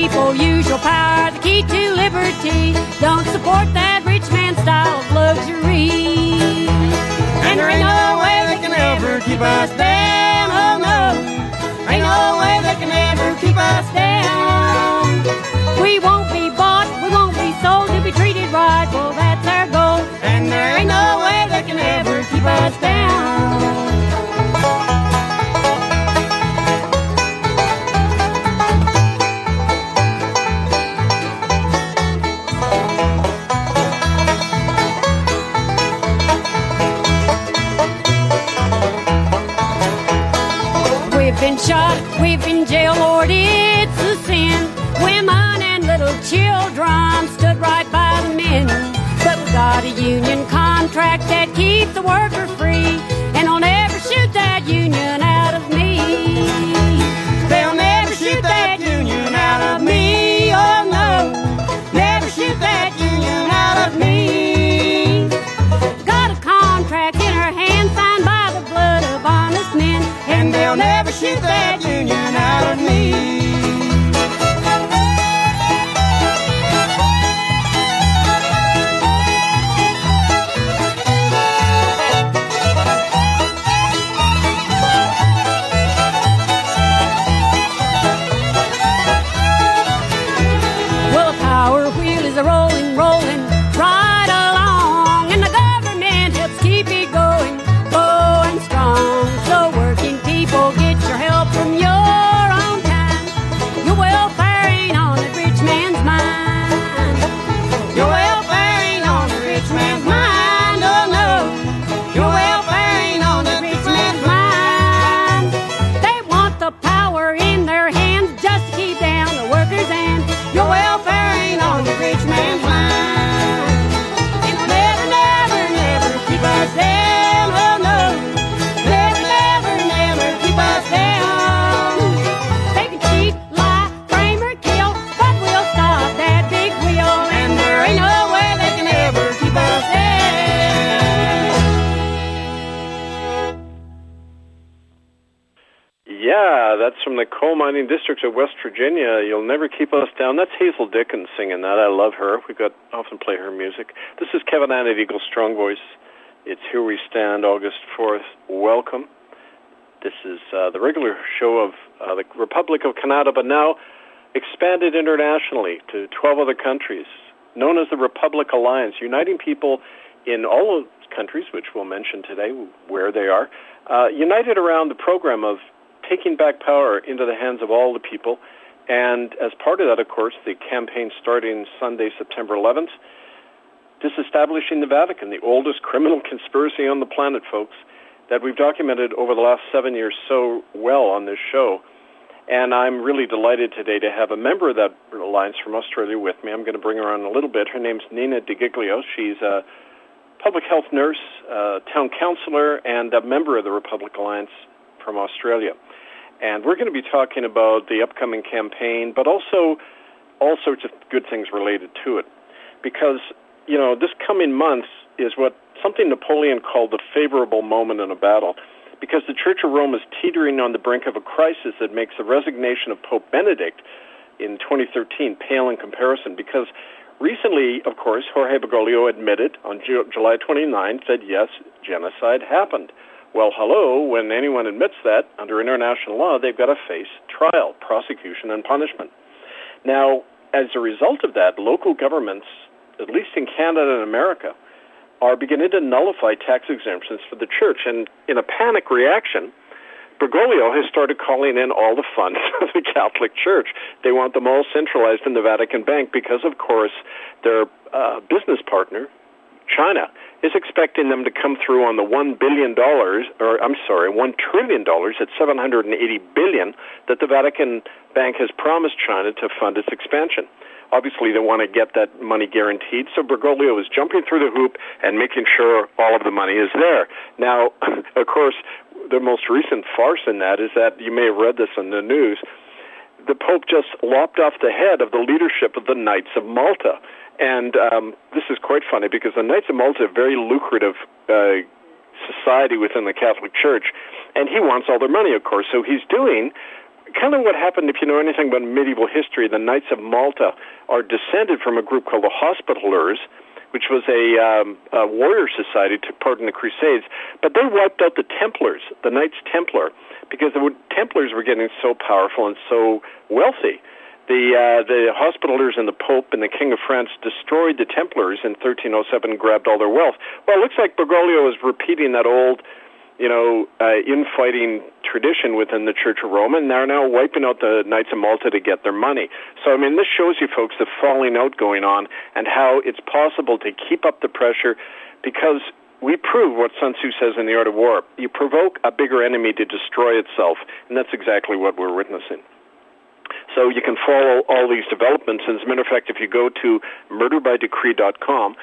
people use your power, the key to liberty. Don't support that rich man style of luxury. And there ain't no way they can ever keep us down. Oh no, ain't no way they can ever keep us down. We won't be bought, we won't be sold to be treated right. Well, that's our goal. And there ain't no way they can ever keep us down. Shot, we've been jailed, Lord, it's a sin. Women and little children stood right by the men. But we got a union contract that keeps the worker free. Coal mining districts of West Virginia. You'll never keep us down. That's Hazel Dickens singing that. I love her. We got often play her music. This is Kevin Annett Eagle Strong Voice. It's Here We Stand, August 4th. Welcome. This is uh, the regular show of uh, the Republic of Canada, but now expanded internationally to 12 other countries, known as the Republic Alliance, uniting people in all of countries, which we'll mention today, where they are, uh, united around the program of taking back power into the hands of all the people. And as part of that, of course, the campaign starting Sunday, September 11th, disestablishing the Vatican, the oldest criminal conspiracy on the planet, folks, that we've documented over the last seven years so well on this show. And I'm really delighted today to have a member of that alliance from Australia with me. I'm going to bring her on a little bit. Her name's Nina DiGiglio. She's a public health nurse, uh, town councillor, and a member of the Republic Alliance from Australia. And we're going to be talking about the upcoming campaign, but also all sorts of good things related to it. Because, you know, this coming month is what something Napoleon called the favorable moment in a battle. Because the Church of Rome is teetering on the brink of a crisis that makes the resignation of Pope Benedict in 2013 pale in comparison. Because recently, of course, Jorge Bergoglio admitted on Ju- July 29 that, yes, genocide happened. Well, hello, when anyone admits that under international law, they've got to face trial, prosecution, and punishment. Now, as a result of that, local governments, at least in Canada and America, are beginning to nullify tax exemptions for the church. And in a panic reaction, Bergoglio has started calling in all the funds of the Catholic Church. They want them all centralized in the Vatican Bank because, of course, their uh, business partner, China, is expecting them to come through on the one billion dollars, or I'm sorry, one trillion dollars at 780 billion that the Vatican Bank has promised China to fund its expansion. Obviously, they want to get that money guaranteed, so Bergoglio is jumping through the hoop and making sure all of the money is there. Now, of course, the most recent farce in that is that you may have read this in the news. The Pope just lopped off the head of the leadership of the Knights of Malta. And um, this is quite funny because the Knights of Malta very lucrative uh, society within the Catholic Church, and he wants all their money, of course. So he's doing kind of what happened, if you know anything about medieval history, the Knights of Malta are descended from a group called the Hospitallers, which was a, um, a warrior society, took part in the Crusades, but they wiped out the Templars, the Knights Templar, because the Templars were getting so powerful and so wealthy. The uh, the Hospitallers and the Pope and the King of France destroyed the Templars in 1307, and grabbed all their wealth. Well, it looks like Bergoglio is repeating that old you know, uh, infighting tradition within the Church of Rome, and they're now wiping out the Knights of Malta to get their money. So, I mean, this shows you folks the falling out going on and how it's possible to keep up the pressure because we prove what Sun Tzu says in The Art of War. You provoke a bigger enemy to destroy itself, and that's exactly what we're witnessing. So you can follow all these developments. And as a matter of fact, if you go to murderbydecree.com,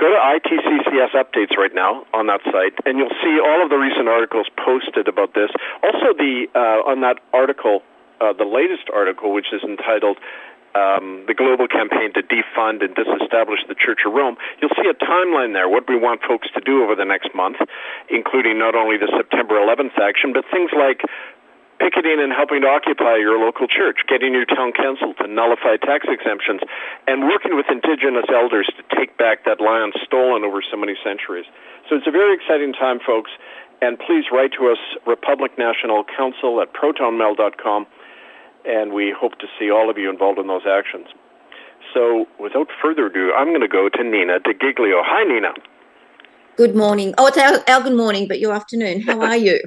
Go to ITCCS updates right now on that site, and you'll see all of the recent articles posted about this. Also, the uh, on that article, uh, the latest article, which is entitled um, the global campaign to defund and disestablish the Church of Rome, you'll see a timeline there, what we want folks to do over the next month, including not only the September 11th action, but things like picketing and helping to occupy your local church, getting your town council to nullify tax exemptions, and working with indigenous elders to take back that land stolen over so many centuries. So it's a very exciting time, folks. And please write to us, Republic National Council at protonmail.com, and we hope to see all of you involved in those actions. So without further ado, I'm going to go to Nina DeGiglio. Hi, Nina. Good morning. Oh, it's our, our good morning, but your afternoon. How are you?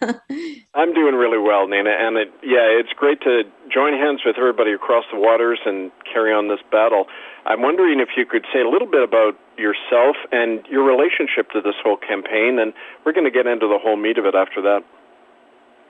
I'm doing really well, Nina, and it, yeah, it's great to join hands with everybody across the waters and carry on this battle. I'm wondering if you could say a little bit about yourself and your relationship to this whole campaign, and we're going to get into the whole meat of it after that.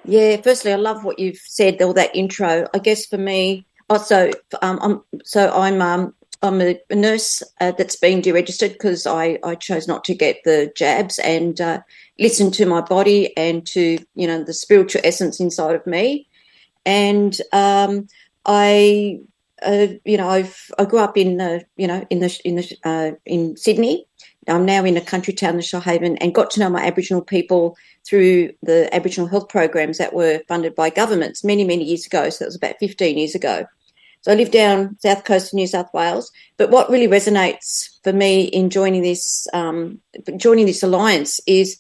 Yeah, firstly, I love what you've said, all that intro. I guess for me, also, um, I'm so I'm um, I'm a, nurse uh, that's been deregistered because I, I chose not to get the jabs and uh, listen to my body and to you know the spiritual essence inside of me. And um, I, uh, you know, I've I grew up in the you know in the in the uh, in Sydney. I'm now in a country town in Shoalhaven and got to know my Aboriginal people through the Aboriginal health programs that were funded by governments many many years ago. So that was about 15 years ago. So I live down south coast of New South Wales. But what really resonates for me in joining this um, joining this alliance is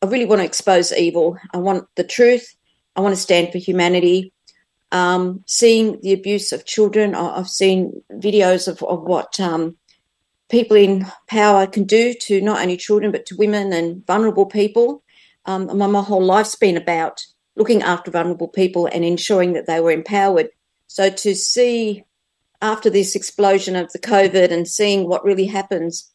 I really want to expose evil. I want the truth. I want to stand for humanity. Um, seeing the abuse of children, I've seen videos of, of what um, people in power can do to not only children but to women and vulnerable people. Um, my, my whole life's been about looking after vulnerable people and ensuring that they were empowered so to see after this explosion of the COVID and seeing what really happens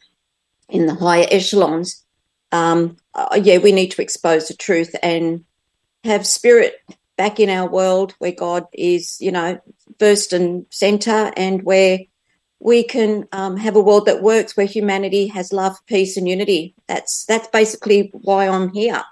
in the higher echelons, um, uh, yeah, we need to expose the truth and have spirit back in our world where God is, you know, first and center and where we can um, have a world that works where humanity has love, peace, and unity. That's that's basically why I'm here.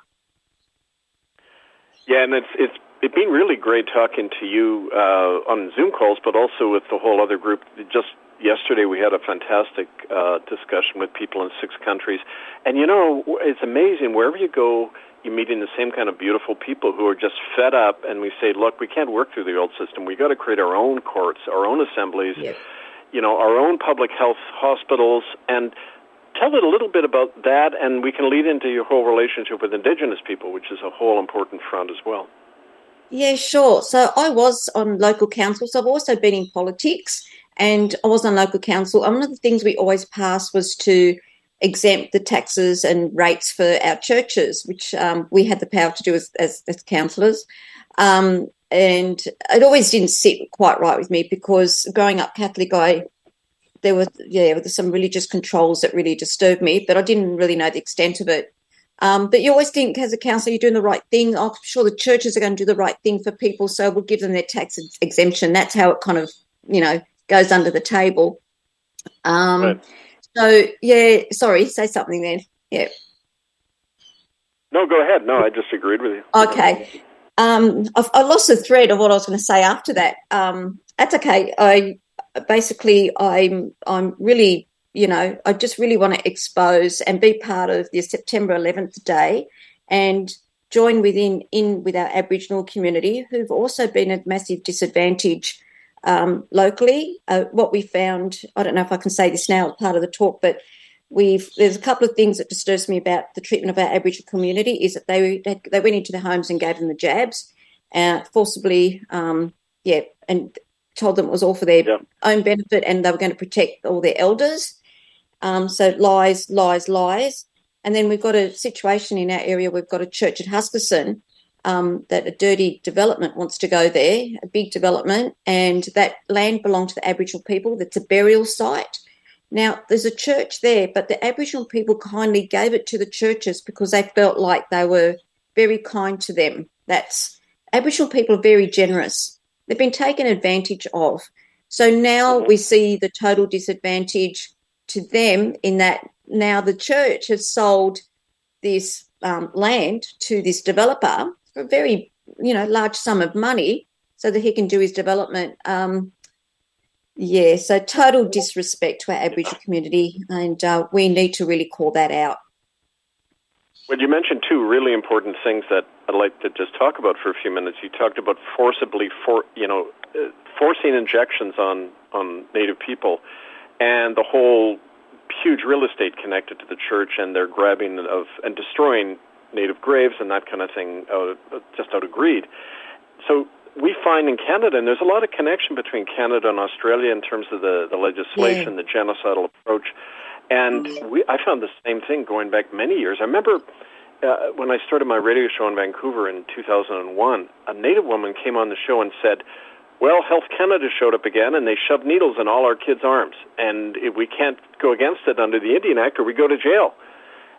Yeah, and it's it's it's been really great talking to you uh, on Zoom calls, but also with the whole other group. Just yesterday, we had a fantastic uh, discussion with people in six countries, and you know, it's amazing. Wherever you go, you're meeting the same kind of beautiful people who are just fed up, and we say, "Look, we can't work through the old system. We got to create our own courts, our own assemblies." Yes. You know, our own public health hospitals, and tell it a little bit about that, and we can lead into your whole relationship with Indigenous people, which is a whole important front as well. Yeah, sure. So I was on local council. So I've also been in politics and I was on local council. One of the things we always passed was to exempt the taxes and rates for our churches, which um, we had the power to do as, as, as councillors. Um, and it always didn't sit quite right with me because growing up Catholic, I there were yeah there were some religious controls that really disturbed me, but I didn't really know the extent of it. Um, but you always think, as a councillor, you're doing the right thing. I'm sure the churches are going to do the right thing for people, so we'll give them their tax exemption. That's how it kind of, you know, goes under the table. Um, right. So, yeah, sorry, say something then. Yeah. No, go ahead. No, I just agreed with you. Okay. Um, I've, I lost the thread of what I was going to say after that. Um, that's okay. I basically, I'm, I'm really you know, I just really want to expose and be part of the September 11th day and join within in with our Aboriginal community, who've also been a massive disadvantage um, locally. Uh, what we found, I don't know if I can say this now, as part of the talk, but we've there's a couple of things that disturbs me about the treatment of our Aboriginal community is that they they went into the homes and gave them the jabs, uh, forcibly, um, yeah, and told them it was all for their yeah. own benefit and they were going to protect all their elders. Um, so lies, lies, lies. And then we've got a situation in our area. We've got a church at Huskisson um, that a dirty development wants to go there, a big development, and that land belonged to the Aboriginal people. That's a burial site. Now, there's a church there, but the Aboriginal people kindly gave it to the churches because they felt like they were very kind to them. That's Aboriginal people are very generous. They've been taken advantage of. So now we see the total disadvantage to them in that now the church has sold this um, land to this developer for a very you know large sum of money so that he can do his development. Um, yeah, so total disrespect to our Aboriginal community, and uh, we need to really call that out. Well, you mentioned two really important things that I'd like to just talk about for a few minutes. You talked about forcibly, for you know, uh, forcing injections on on Native people, and the whole huge real estate connected to the church and their grabbing of and destroying native graves and that kind of thing out of, just out of greed. So we find in Canada, and there's a lot of connection between Canada and Australia in terms of the, the legislation, yeah. the genocidal approach. And we, I found the same thing going back many years. I remember uh, when I started my radio show in Vancouver in 2001, a Native woman came on the show and said, well, Health Canada showed up again, and they shoved needles in all our kids' arms, and if we can't go against it under the Indian Act, or we go to jail.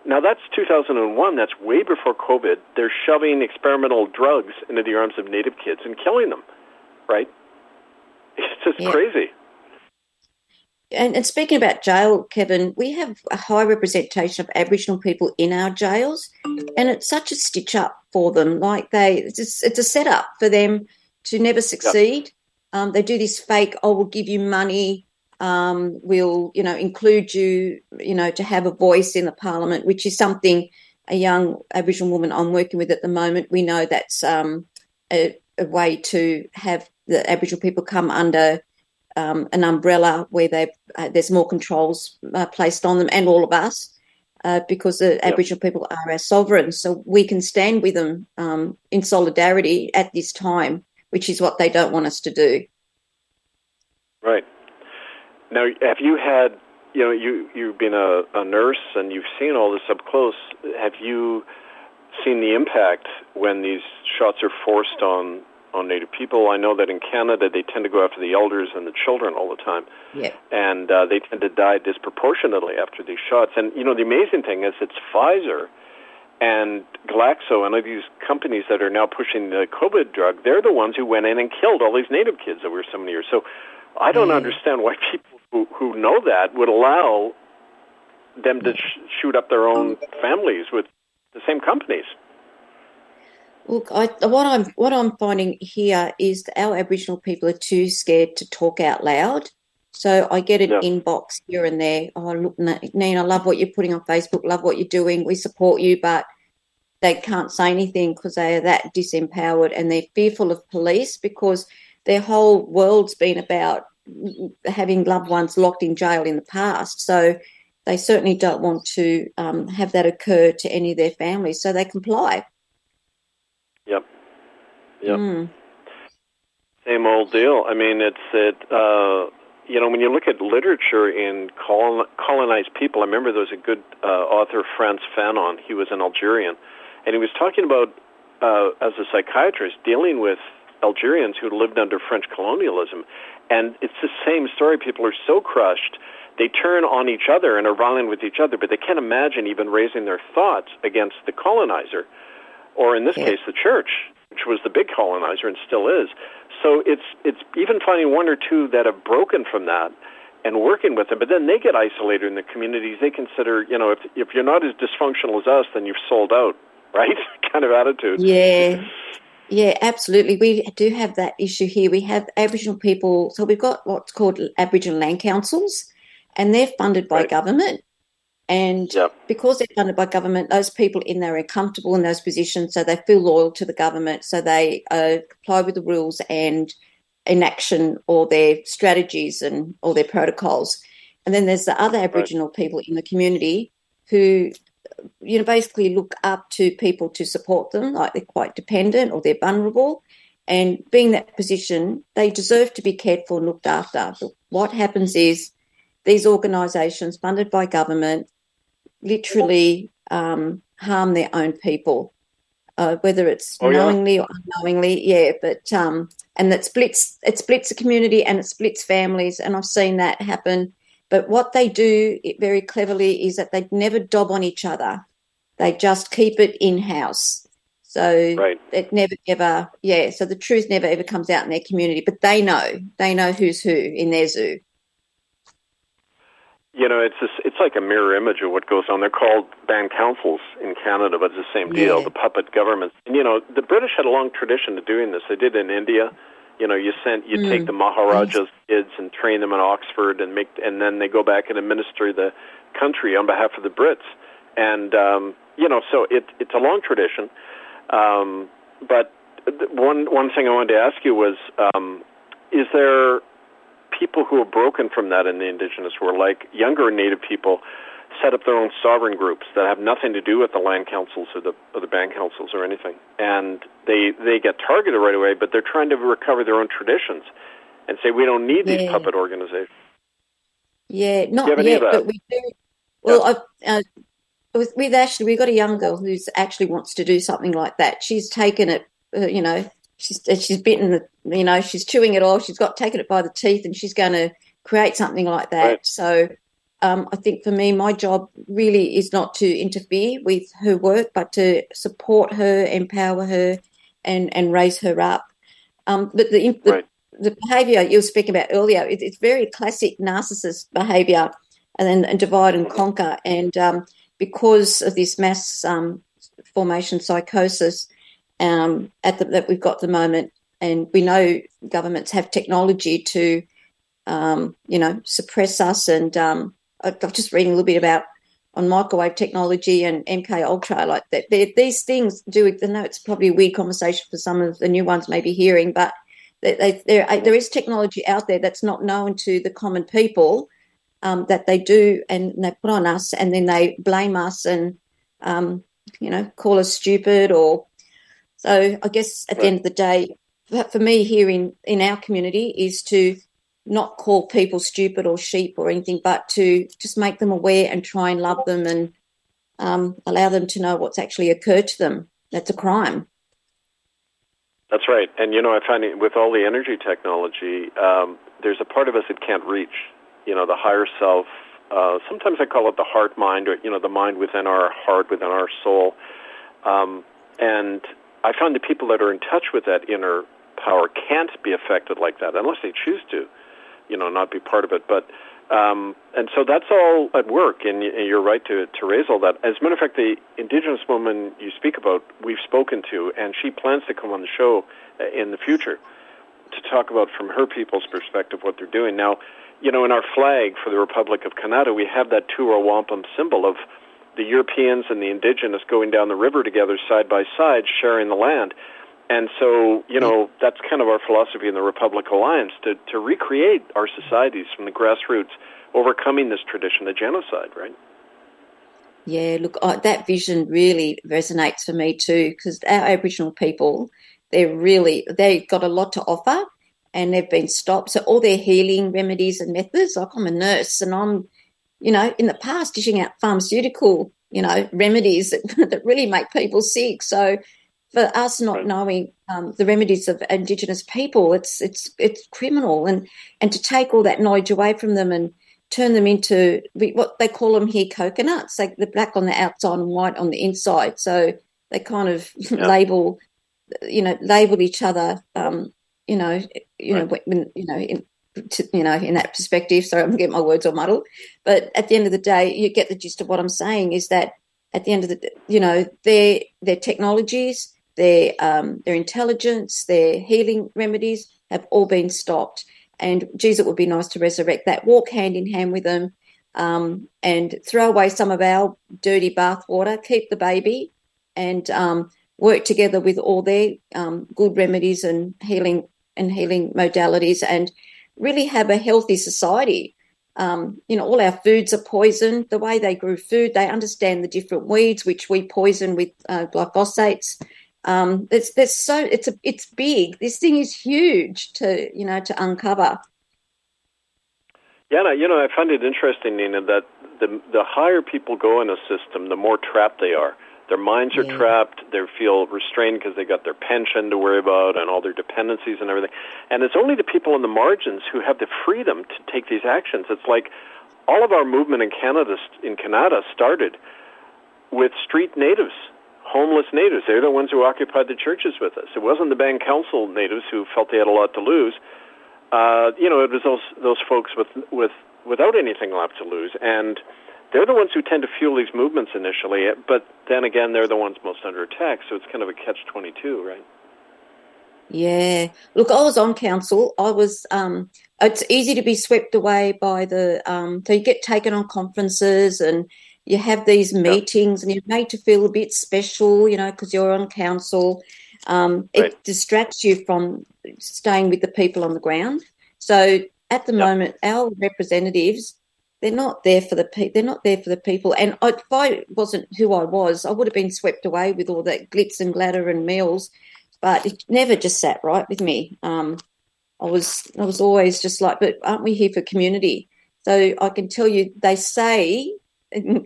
Now that's 2001. That's way before COVID. They're shoving experimental drugs into the arms of Native kids and killing them, right? It's just yeah. crazy. And, and, speaking about jail, Kevin, we have a high representation of Aboriginal people in our jails, and it's such a stitch up for them. Like they, it's, it's a setup for them to never succeed. Yep. Um, they do this fake, oh, we'll give you money, um, we'll, you know, include you, you know, to have a voice in the parliament, which is something a young Aboriginal woman I'm working with at the moment. We know that's um, a, a, way to have the Aboriginal people come under um, an umbrella where they uh, there's more controls uh, placed on them and all of us. Uh, because the yep. Aboriginal people are our sovereigns, so we can stand with them um, in solidarity at this time which is what they don't want us to do. Right. Now, have you had, you know, you, you've been a, a nurse and you've seen all this up close. Have you seen the impact when these shots are forced on on Native people. I know that in Canada they tend to go after the elders and the children all the time, yeah. and uh, they tend to die disproportionately after these shots. And you know the amazing thing is it's Pfizer and Glaxo and all these companies that are now pushing the COVID drug, they're the ones who went in and killed all these native kids that were so many years. So I don't mm. understand why people who, who know that would allow them to sh- shoot up their own families with the same companies. Look, I, what I'm what I'm finding here is that our Aboriginal people are too scared to talk out loud. So I get an yeah. inbox here and there. Oh, look, Nina, I love what you're putting on Facebook. Love what you're doing. We support you, but they can't say anything because they are that disempowered and they're fearful of police because their whole world's been about having loved ones locked in jail in the past. So they certainly don't want to um, have that occur to any of their families. So they comply. Yep. Yep. Mm. Same old deal. I mean, it's it. Uh, you know, when you look at literature in colonized people, I remember there was a good uh, author, Frantz Fanon. He was an Algerian, and he was talking about, uh, as a psychiatrist, dealing with Algerians who lived under French colonialism. And it's the same story. People are so crushed. They turn on each other and are violent with each other, but they can't imagine even raising their thoughts against the colonizer, or in this yeah. case, the church, which was the big colonizer and still is. So it's it's even finding one or two that have broken from that and working with them, but then they get isolated in the communities. They consider, you know, if if you're not as dysfunctional as us, then you've sold out, right? kind of attitude. Yeah. Yeah, absolutely. We do have that issue here. We have Aboriginal people, so we've got what's called Aboriginal land councils, and they're funded by right. government. And yep. because they're funded by government, those people in there are comfortable in those positions, so they feel loyal to the government, so they uh, comply with the rules and inaction or their strategies and all their protocols. And then there's the other Aboriginal people in the community who, you know, basically look up to people to support them, like they're quite dependent or they're vulnerable. And being that position, they deserve to be cared for and looked after. But what happens is these organisations funded by government literally um, harm their own people, uh, whether it's oh, knowingly yeah. or unknowingly. Yeah, but um, and that splits it splits the community and it splits families, and I've seen that happen. But what they do it very cleverly is that they never dob on each other. They just keep it in house. So right. it never ever, yeah. So the truth never ever comes out in their community, but they know, they know who's who in their zoo. You know, it's just, it's like a mirror image of what goes on. They're called band councils in Canada, but it's the same deal. Yeah. The puppet governments. And you know, the British had a long tradition of doing this. They did in India. You know, you sent you mm. take the Maharaja's kids and train them in Oxford, and make and then they go back and administer the country on behalf of the Brits. And um, you know, so it it's a long tradition. Um, but one one thing I wanted to ask you was, um, is there people who have broken from that in the indigenous world, like younger Native people, set up their own sovereign groups that have nothing to do with the land councils or the or the band councils or anything, and they they get targeted right away. But they're trying to recover their own traditions and say we don't need these yeah. puppet organizations. Yeah, not yet, but we do. Well, yeah. uh, with, with Ashley, we've got a young girl who's actually wants to do something like that. She's taken it, uh, you know, she's she's bitten the, you know, she's chewing it off. She's got taken it by the teeth, and she's going to create something like that. Right. So, um, I think for me, my job really is not to interfere with her work, but to support her, empower her, and and raise her up. Um, but the, the, right. the behaviour you were speaking about earlier, it, it's very classic narcissist behaviour, and then and divide and conquer. And um, because of this mass um, formation psychosis, um, at the, that we've got the moment, and we know governments have technology to, um, you know, suppress us. And um, I've just reading a little bit about on microwave technology and MK Ultra, like that. These things do. I know it's probably a weird conversation for some of the new ones maybe hearing, but they, they, there there is technology out there that's not known to the common people. Um, that they do and they put on us and then they blame us and um, you know call us stupid or so I guess at right. the end of the day, for me here in, in our community is to not call people stupid or sheep or anything, but to just make them aware and try and love them and um, allow them to know what's actually occurred to them. That's a crime. That's right. And, you know, I find it, with all the energy technology, um, there's a part of us that can't reach, you know, the higher self. Uh, sometimes I call it the heart mind or, you know, the mind within our heart, within our soul. Um, and I find the people that are in touch with that inner power can't be affected like that unless they choose to, you know, not be part of it. But um, and so that's all at work, and, you're right to, to raise all that. As a matter of fact, the Indigenous woman you speak about, we've spoken to, and she plans to come on the show uh, in the future to talk about from her people's perspective what they're doing. Now, you know, in our flag for the Republic of Canada, we have that Two Row Wampum symbol of the Europeans and the indigenous going down the river together side by side, sharing the land. And so, you know, that's kind of our philosophy in the Republic Alliance to, to recreate our societies from the grassroots, overcoming this tradition of genocide, right? Yeah, look, uh, that vision really resonates for me too, because our Aboriginal people, they're really, they've got a lot to offer and they've been stopped. So all their healing remedies and methods, like I'm a nurse and I'm you know, in the past dishing out pharmaceutical, you know, remedies that, that really make people sick. So for us not right. knowing um, the remedies of Indigenous people, it's it's it's criminal, and and to take all that knowledge away from them and turn them into what they call them here coconuts, like the black on the outside and white on the inside. So they kind of yeah. label, you know, label each other. Um, you know, you right. know, when, you know, in, to, you know, in that perspective. Sorry, I'm getting my words all muddled. But at the end of the day, you get the gist of what I'm saying is that at the end of the, you know, their their technologies, their um, their intelligence, their healing remedies have all been stopped. And geez, it would be nice to resurrect that. Walk hand in hand with them. um, and throw away some of our dirty bathwater, keep the baby, and um, work together with all their um, good remedies and healing and healing modalities, and really have a healthy society. Um, you know, all our foods are poisoned. The way they grew food, they understand the different weeds which we poison with uh, glyphosates. Um, it's there's so it's a it's big. This thing is huge to you know to uncover. Yeah, you know, I find it interesting, Nina, that the the higher people go in a system, the more trapped they are. Their minds are yeah. trapped. They feel restrained because they got their pension to worry about and all their dependencies and everything. And it's only the people on the margins who have the freedom to take these actions. It's like all of our movement in Canada in Canada started with street natives, homeless natives. They're the ones who occupied the churches with us. It wasn't the Band Council natives who felt they had a lot to lose uh, you know, it was those those folks with with without anything left to lose, and they're the ones who tend to fuel these movements initially. But then again, they're the ones most under attack. So it's kind of a catch twenty two, right? Yeah. Look, I was on council. I was. Um, it's easy to be swept away by the. Um, so you get taken on conferences and you have these meetings, and you're made to feel a bit special, you know, because you're on council. Um, right. It distracts you from staying with the people on the ground. So at the yep. moment, our representatives they're not there for the pe- they're not there for the people. And I, if I wasn't who I was, I would have been swept away with all that glitz and glatter and meals. But it never just sat right with me. Um, I was I was always just like, but aren't we here for community? So I can tell you, they say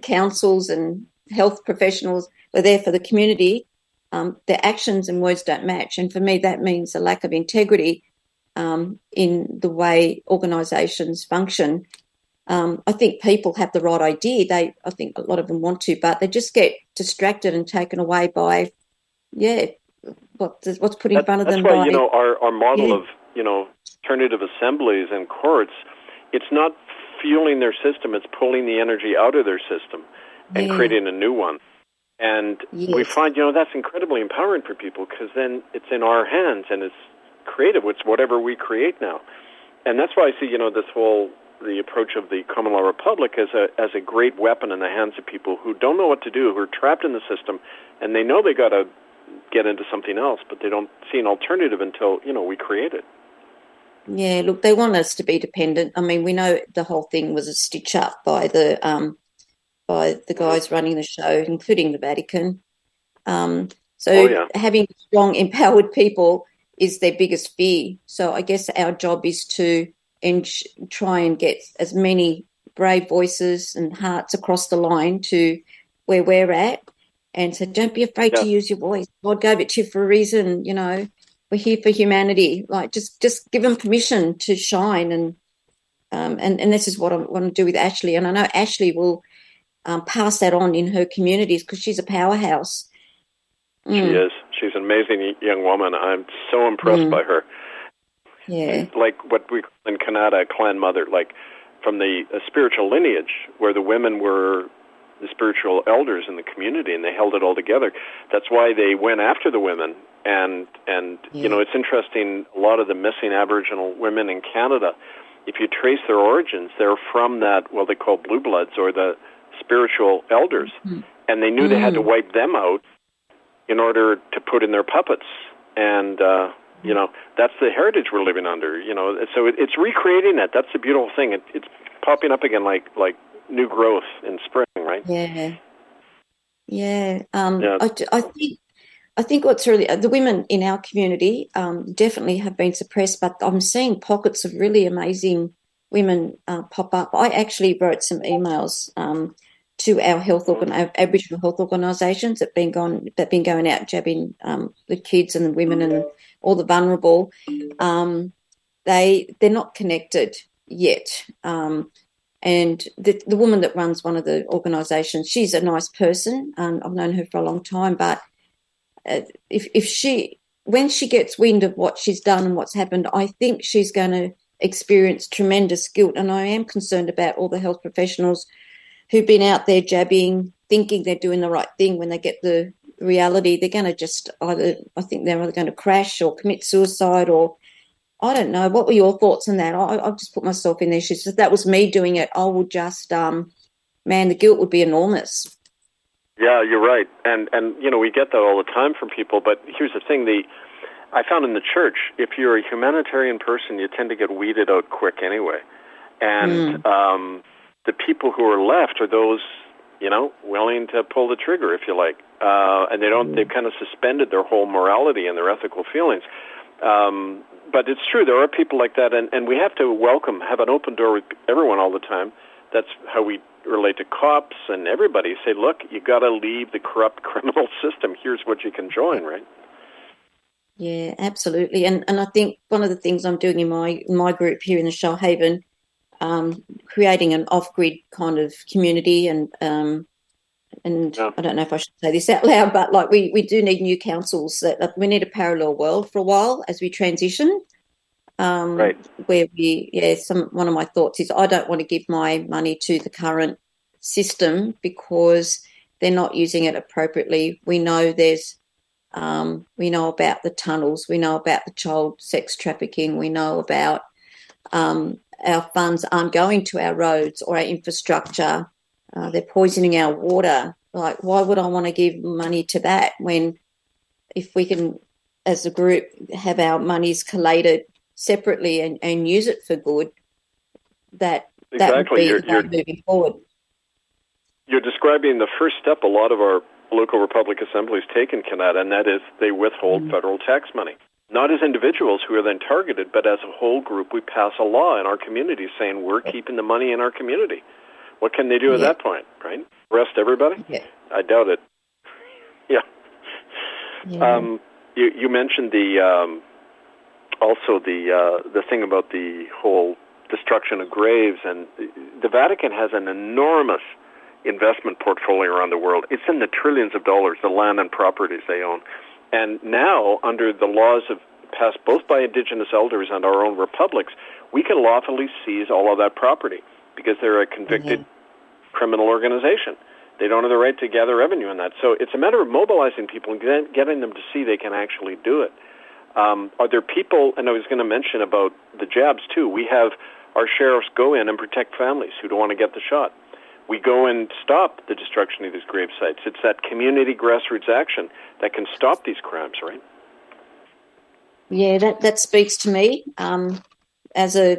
councils and health professionals are there for the community, um, their actions and words don't match. And for me, that means a lack of integrity um, in the way organisations function. Um, I think people have the right idea. They, I think a lot of them want to, but they just get distracted and taken away by, yeah, what, what's put in that, front of them. That's why, you know, our, our model yeah. of, you know, alternative assemblies and courts, it's not fueling their system, it's pulling the energy out of their system and yeah. creating a new one. And yes. we find, you know, that's incredibly empowering for people because then it's in our hands and it's creative. It's whatever we create now. And that's why I see, you know, this whole the approach of the common law republic as a as a great weapon in the hands of people who don't know what to do, who are trapped in the system, and they know they got to get into something else, but they don't see an alternative until you know we create it. Yeah, look, they want us to be dependent. I mean, we know the whole thing was a stitch up by the um, by the guys running the show, including the Vatican. Um, so oh, yeah. having strong, empowered people is their biggest fear. So I guess our job is to en- try and get as many brave voices and hearts across the line to where we're at. And so don't be afraid yeah. to use your voice. God gave it to you for a reason, you know. We're here for humanity. Like just just give them permission to shine and um, and, and this is what I want to do with Ashley. And I know Ashley will um, pass that on in her communities because she's a powerhouse. Mm. She is. She's an amazing young woman. I'm so impressed mm. by her. Yeah. Like what we call in Canada, clan mother, like from the spiritual lineage where the women were the spiritual elders in the community and they held it all together. That's why they went after the women and and yeah. you know it's interesting a lot of the missing aboriginal women in Canada if you trace their origins they're from that well they call blue bloods or the spiritual elders, mm-hmm. and they knew mm-hmm. they had to mm. wipe them out in order to put in their puppets. And uh, you know that's the heritage we're living under. You know, so it, it's recreating that. That's the beautiful thing. It, it's popping up again like like new growth in spring, right? Yeah, yeah. Um, yeah. I, I think I think what's really the women in our community um, definitely have been suppressed, but I'm seeing pockets of really amazing women uh, pop up. I actually wrote some emails um, to our health organ, Aboriginal health organisations that been gone that been going out jabbing um, the kids and the women and all the vulnerable. Um, they they're not connected yet. Um, and the, the woman that runs one of the organisations, she's a nice person. Um, I've known her for a long time, but uh, if if she when she gets wind of what she's done and what's happened, I think she's going to experience tremendous guilt. And I am concerned about all the health professionals who've been out there jabbing, thinking they're doing the right thing when they get the reality, they're going to just either, I think they're either going to crash or commit suicide or I don't know. What were your thoughts on that? I, I've just put myself in there. She said that was me doing it. I would just, um, man, the guilt would be enormous. Yeah, you're right, and and you know we get that all the time from people. But here's the thing: the I found in the church, if you're a humanitarian person, you tend to get weeded out quick anyway, and mm. um, the people who are left are those you know willing to pull the trigger, if you like, uh, and they don't. Mm. They've kind of suspended their whole morality and their ethical feelings. Um, but it's true, there are people like that, and, and we have to welcome, have an open door with everyone all the time. That's how we relate to cops and everybody. Say, look, you got to leave the corrupt criminal system. Here's what you can join, right? Yeah, absolutely. And and I think one of the things I'm doing in my my group here in the Shoalhaven, um, creating an off grid kind of community and um, and yeah. I don't know if I should say this out loud, but like we, we do need new councils that we need a parallel world for a while as we transition. Um, right. Where we, yeah, some one of my thoughts is I don't want to give my money to the current system because they're not using it appropriately. We know there's, um, we know about the tunnels, we know about the child sex trafficking, we know about um, our funds aren't going to our roads or our infrastructure. Uh, they're poisoning our water. Like, why would I want to give money to that when, if we can, as a group, have our monies collated separately and, and use it for good, that exactly. that would be you're, you're, moving forward. You're describing the first step a lot of our local republic assemblies take in Canada, and that is they withhold mm federal tax money. Not as individuals who are then targeted, but as a whole group, we pass a law in our community saying we're keeping the money in our community. What can they do at that point, right? Arrest everybody? Yeah. I doubt it. yeah. yeah. Um, you, you mentioned the um, also the uh, the thing about the whole destruction of graves, and the Vatican has an enormous investment portfolio around the world. It's in the trillions of dollars, the land and properties they own. And now, under the laws of passed both by indigenous elders and our own republics, we can lawfully seize all of that property because they're a convicted mm-hmm. criminal organization. They don't have the right to gather revenue on that. So it's a matter of mobilizing people and getting them to see they can actually do it. Um, are there people, and I was going to mention about the jabs too, we have our sheriffs go in and protect families who don't want to get the shot. We go and stop the destruction of these grave sites. It's that community grassroots action that can stop these crimes, right? Yeah, that, that speaks to me. Um, as a,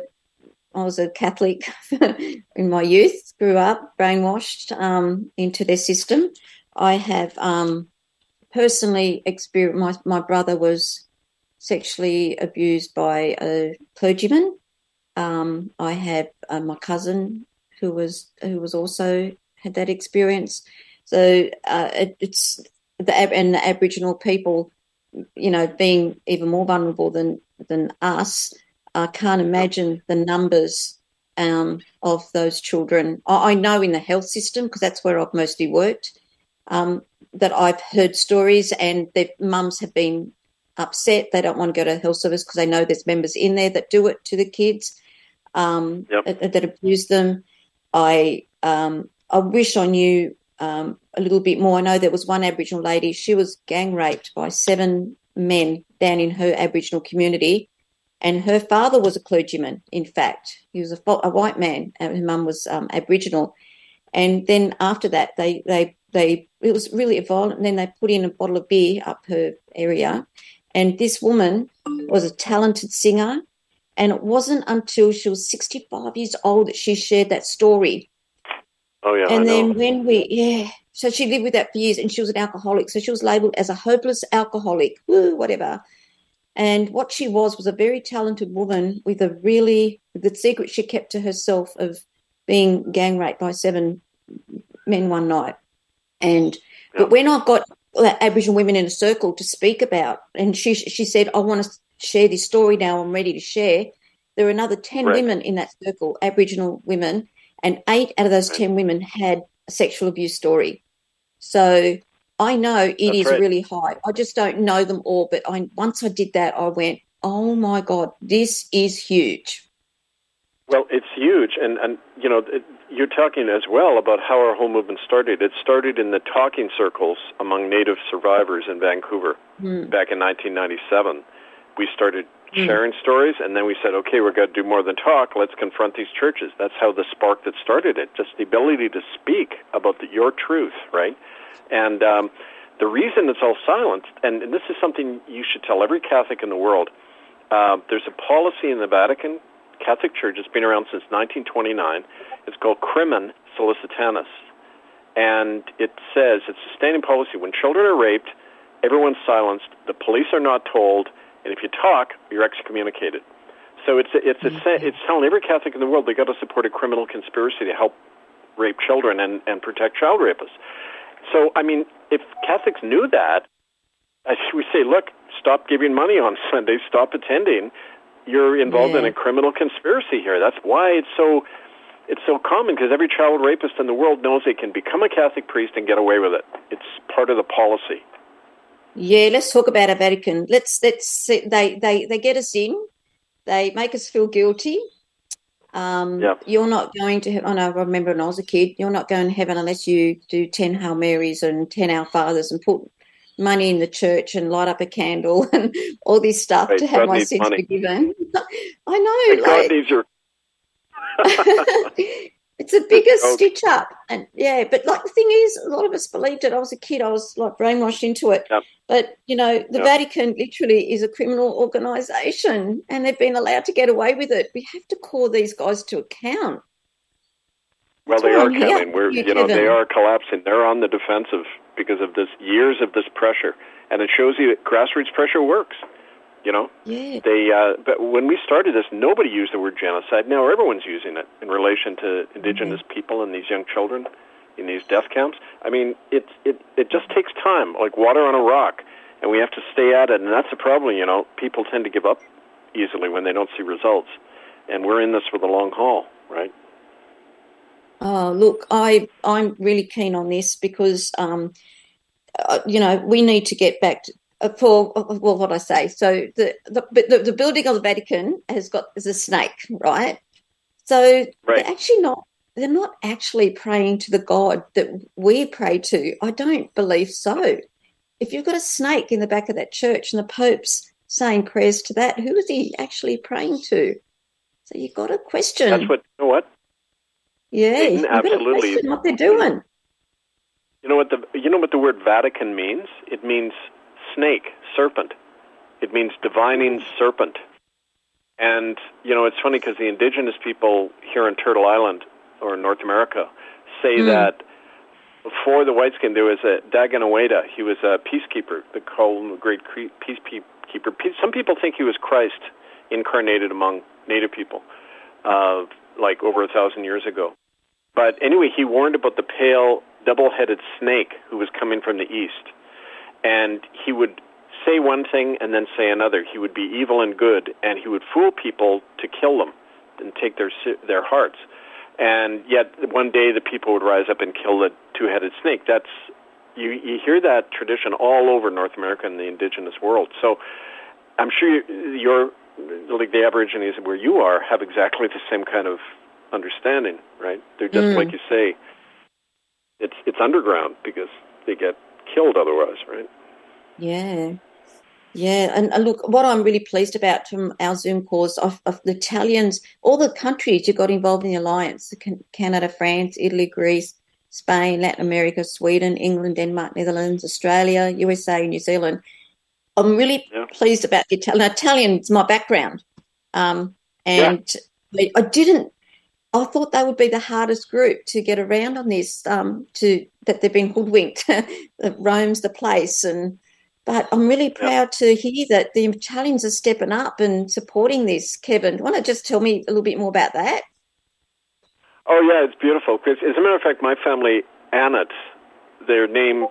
I was a Catholic in my youth, grew up brainwashed um, into their system. I have um, personally experienced, my, my brother was sexually abused by a clergyman. Um, I have uh, my cousin who was who was also had that experience. So uh, it, it's the and the Aboriginal people, you know, being even more vulnerable than than us. I can't imagine the numbers um, of those children. I, I, know in the health system because that's where I've mostly worked. Um, that I've heard stories and their mums have been upset. They don't want to go to health service because they know there's members in there that do it to the kids, um, yep. that, that, abuse them. I um, I wish I knew um, a little bit more. I know there was one Aboriginal lady. She was gang raped by seven men down in her Aboriginal community, and her father was a clergyman. In fact, he was a, a white man, and her mum was um, Aboriginal. And then after that, they they they it was really violent. And then they put in a bottle of beer up her area, and this woman was a talented singer. And it wasn't until she was 65 years old that she shared that story. Oh, yeah. And I then know. when we, yeah, so she lived with that for years and she was an alcoholic. So she was labeled as a hopeless alcoholic, woo, whatever. And what she was was a very talented woman with a really, the secret she kept to herself of being gang raped by seven men one night. And, yeah. but when I got Aboriginal women in a circle to speak about. And she she said, I want to share this story now. I'm ready to share. There are another 10 right. women in that circle, Aboriginal women, and eight out of those right. 10 women had a sexual abuse story. So I know it That's is right. really high. I just don't know them all. But I, once I did that, I went, oh my God, this is huge. Well, it's huge. And, and you know, it, you're talking as well about how our whole movement started. It started in the talking circles among Native survivors in Vancouver mm. back in 1997. We started mm. sharing stories, and then we said, okay, we're going to do more than talk. Let's confront these churches. That's how the spark that started it, just the ability to speak about the, your truth, right? And um, the reason it's all silenced, and, and this is something you should tell every Catholic in the world. Uh, there's a policy in the Vatican Catholic Church. It's been around since 1929. It's called Crimen Sollicitationis, and it says it's a standing policy. When children are raped, everyone's silenced. The police are not told and if you talk, you're excommunicated. So it's it's it's, mm-hmm. it's telling every Catholic in the world they got to support a criminal conspiracy to help rape children and and protect child rapists. So I mean, if Catholics knew that, we say, look, stop giving money on Sunday, stop attending. You're involved yeah. in a criminal conspiracy here. That's why it's so it's so common because every child rapist in the world knows they can become a Catholic priest and get away with it. It's part of the policy. Yeah, let's talk about a Vatican. Let's let's they they they get us in. They make us feel guilty. Um, yep. You're not going to. I know. I remember when I was a kid. You're not going to heaven unless you do ten Hail Marys and ten Our Fathers and put money in the church and light up a candle and all this stuff to have God my sins money. forgiven. I know. like, God needs your. It's the biggest okay. stitch up. And yeah, but like the thing is, a lot of us believed it. I was a kid, I was like brainwashed into it. Yep. But, you know, the yep. Vatican literally is a criminal organization and they've been allowed to get away with it. We have to call these guys to account. Well, they are coming. We're, you know, they are collapsing. They're on the defensive because of this years of this pressure. And it shows you that grassroots pressure works. You know, yeah. they. Uh, but when we started this, nobody used the word genocide. Now everyone's using it in relation to indigenous mm-hmm. people and these young children in these death camps. I mean, it it it just takes time, like water on a rock, and we have to stay at it. And that's the problem. You know, people tend to give up easily when they don't see results, and we're in this for the long haul, right? Oh, look, I I'm really keen on this because um, uh, you know we need to get back to, uh, for well, what I say. So the, the the, the building of the Vatican has got is a snake, right? So right. they're actually not they're not actually praying to the God that we pray to. I don't believe so. If you've got a snake in the back of that church and the Pope's saying prayers to that, who is he actually praying to? So you've got a question. That's what you know what? Yeah, you've absolutely. Got to what they're doing. You know what the you know what the word Vatican means? It means snake, serpent. It means divining serpent. And, you know, it's funny because the indigenous people here in Turtle Island or North America say mm. that before the whites came, there was a Deganawida. He was a peacekeeper. They call him the great peacekeeper. Some people think he was Christ incarnated among Native people, uh, like over a thousand years ago. But anyway, he warned about the pale, double-headed snake who was coming from the east and he would say one thing and then say another. He would be evil and good, and he would fool people to kill them and take their their hearts. And yet, one day the people would rise up and kill the two-headed snake. That's you, you hear that tradition all over North America and the indigenous world. So, I'm sure you're like the Aborigines where you are have exactly the same kind of understanding, right? They're just mm. like you say. It's it's underground because they get killed otherwise, right? Yeah. Yeah, and, look, what I'm really pleased about from our Zoom calls of, of, the Italians, all the countries who got involved in the alliance Canada, France, Italy, Greece, Spain, Latin America, Sweden, England, Denmark, Netherlands, Australia, USA, New Zealand. I'm really yeah. pleased about the Italian. Italian is my background. Um, and yeah. I didn't I thought they would be the hardest group to get around on this. Um, to that they've been hoodwinked. Rome's the place, and but I'm really proud to hear that the Italians are stepping up and supporting this. Kevin, do you want to just tell me a little bit more about that? Oh yeah, it's beautiful. As a matter of fact, my family, Annett, their name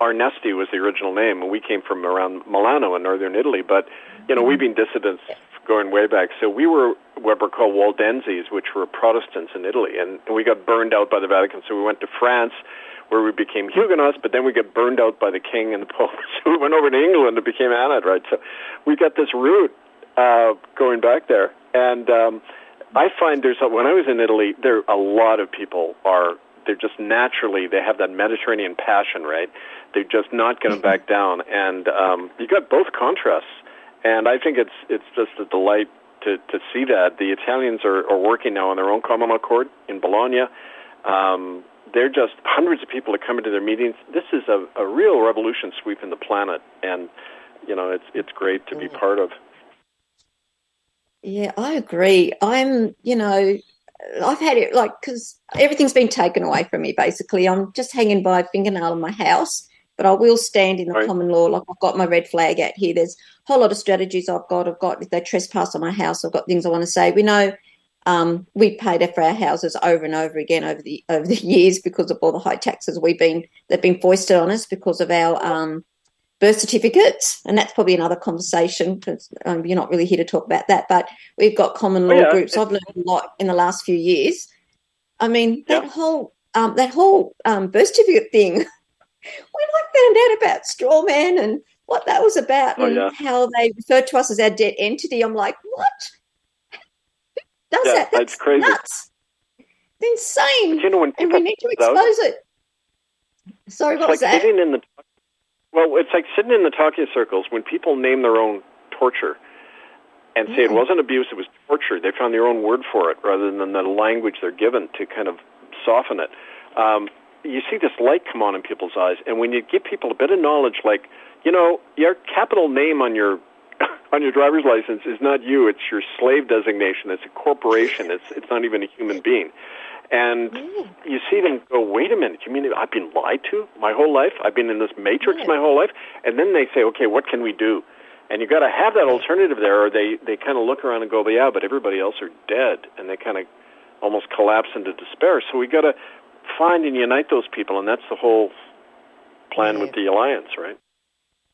Arnesti was the original name, and we came from around Milano in northern Italy. But you know, we've been dissidents going way back. So we were what were called Waldenses, which were Protestants in Italy, and, we got burned out by the Vatican. So we went to France, where we became Huguenots, but then we got burned out by the king and the pope. So we went over to England and became right? So we got this route uh, going back there, and um, I find there's a, when I was in Italy, there a lot of people are they're just naturally they have that Mediterranean passion, right? They're just not going to back down, and um, you got both contrasts and I think it's it's just a delight to to see that the Italians are, are working now on their own common court in Bologna. Um, they're just hundreds of people are coming to their meetings. This is a, a real revolution sweeping the planet, and you know it's it's great to be part of. Yeah, I agree. I'm, you know, I've had it like because everything's been taken away from me. Basically, I'm just hanging by a fingernail in my house, but I will stand in the right. common law. Like I've got my red flag out here. There's a whole lot of strategies I've got. I've got if they trespass on my house, I've got things I want to say. We know um, we paid for our houses over and over again over the over the years because of all the high taxes we've been they've been foisted on us because of our um, birth certificates, and that's probably another conversation because um, you're not really here to talk about that. But we've got common law yeah. groups. I've learned a lot in the last few years. I mean, that yeah. whole um, that whole um, birth certificate thing. when I found out about straw man and what that was about, oh, and yeah. how they referred to us as our debt entity, I'm like, what? Does yeah, that? That's, crazy. Nuts. It's insane. But you know, and we need to expose it. Sorry, what it's was like that? in the well, it's like sitting in the talking circles when people name their own torture and say yeah. it wasn't abuse, it was torture. They found their own word for it rather than the language they're given to kind of soften it. Um, you see this light come on in people's eyes, and when you give people a bit of knowledge, like you know, your capital name on your on your driver's license is not you; it's your slave designation. It's a corporation. It's it's not even a human being. And you see them go, wait a minute, you mean I've been lied to my whole life? I've been in this matrix my whole life? And then they say, okay, what can we do? And you've got to have that alternative there, or they, they kind of look around and go, but yeah, but everybody else are dead. And they kind of almost collapse into despair. So we've got to find and unite those people, and that's the whole plan yeah. with the alliance, right?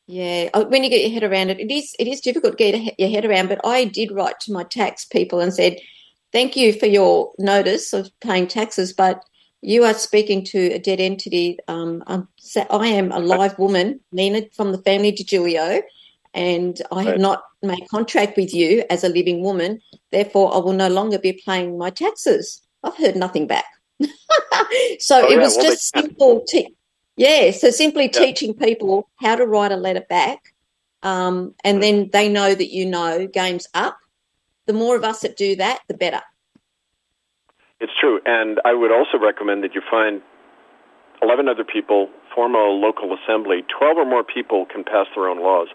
Yeah, uh, when you get your head around it, it is it is difficult to get your head around. But I did write to my tax people and said, thank you for your notice of paying taxes, but you are speaking to a dead entity. Um, i am a live woman, Nina from the family DiGiulio, and I have not made contract with you as a living woman. Therefore, I will no longer be paying my taxes. I've heard nothing back. so oh, it yeah, was well, just simple. Te- yeah, so simply yeah. teaching people how to write a letter back, um, and then they know that you know game's up the more of us that do that, the better. It's true. And I would also recommend that you find 11 other people, form a local assembly. 12 or more people can pass their own laws.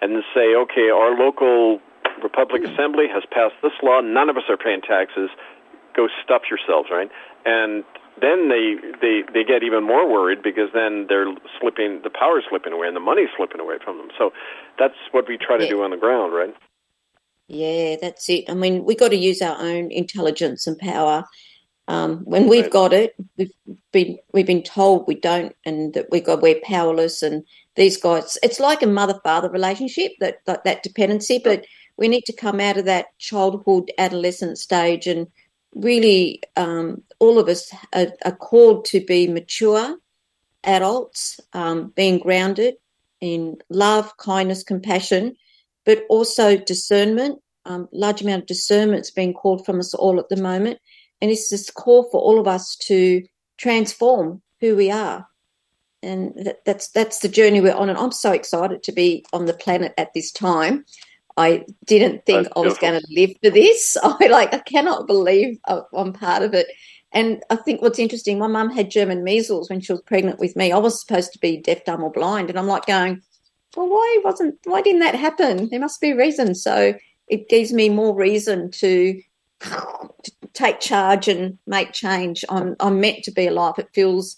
And then say, okay, our local Republic mm. Assembly has passed this law. None of us are paying taxes. Go stuff yourselves, right? And then they, they, they get even more worried because then they're slipping, the power's slipping away and the money's slipping away from them. So that's what we try to yeah. do on the ground, right? Yeah, that's it. I mean, we got to use our own intelligence and power. Um, when we've got it, we've been we've been told we don't, and that we got we're powerless. And these guys, it's like a mother father relationship that, that that dependency. But we need to come out of that childhood, adolescent stage, and really, um, all of us are, are, called to be mature adults, um, being grounded in love, kindness, compassion but also discernment. Um, large amount of discernment's being called from us all at the moment, and it's this call for all of us to transform who we are, and that, that's that's the journey we're on. And I'm so excited to be on the planet at this time. I didn't think that's I was going to live for this. I like I cannot believe I'm part of it. And I think what's interesting, my mum had German measles when she was pregnant with me. I was supposed to be deaf, dumb, or blind, and I'm like going, well, why wasn't why didn't that happen? There must be a reason. So it gives me more reason to, to take charge and make change. I'm I'm meant to be alive. It feels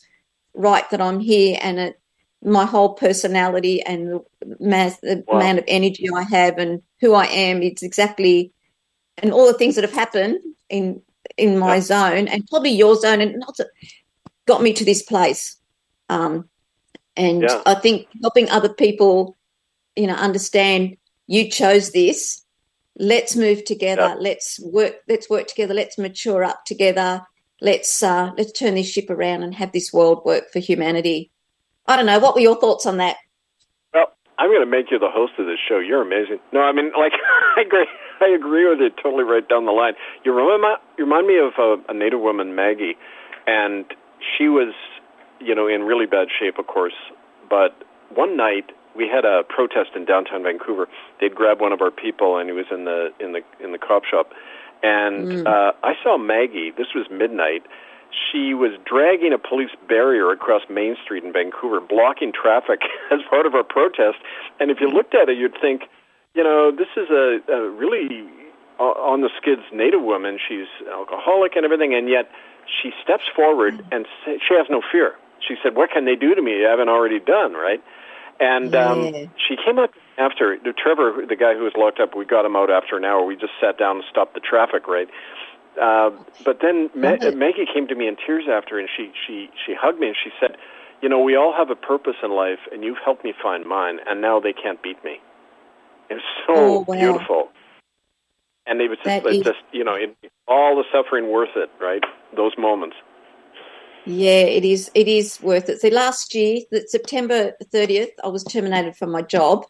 right that I'm here, and it my whole personality and the, mass, the wow. amount of energy I have and who I am. It's exactly and all the things that have happened in in my yeah. zone and probably your zone and not got me to this place. Um, and yeah. I think helping other people, you know, understand you chose this. Let's move together. Yeah. Let's work. Let's work together. Let's mature up together. Let's uh, let's turn this ship around and have this world work for humanity. I don't know. What were your thoughts on that? Well, I'm going to make you the host of this show. You're amazing. No, I mean, like, I agree. I agree with you totally right down the line. You remind, you remind me of a, a Native woman, Maggie, and she was you know, in really bad shape, of course. But one night we had a protest in downtown Vancouver. They'd grabbed one of our people, and he was in the in the in the cop shop. And Mm. uh, I saw Maggie. This was midnight. She was dragging a police barrier across Main Street in Vancouver, blocking traffic as part of our protest. And if you looked at it, you'd think, you know, this is a, a really o- on the skids native woman. She's alcoholic and everything, and yet she steps forward and sa- she has no fear. She said, "What can they do to me? I haven't already done right." And Yeah. um, she came up after the Trevor, the guy who was locked up. We got him out after an hour. We just sat down and stopped the traffic. Right. Uh, but then Ma- Okay. Maggie came to me in tears after, and she she she hugged me and she said, "You know, we all have a purpose in life, and you've helped me find mine, and now they can't beat me." It was so Oh, wow. beautiful, and it was just, That it is- just you know, it, all the suffering worth it, right? Those moments. Yeah, it is. It is worth it. See, last year, that September thirtieth, I was terminated from my job,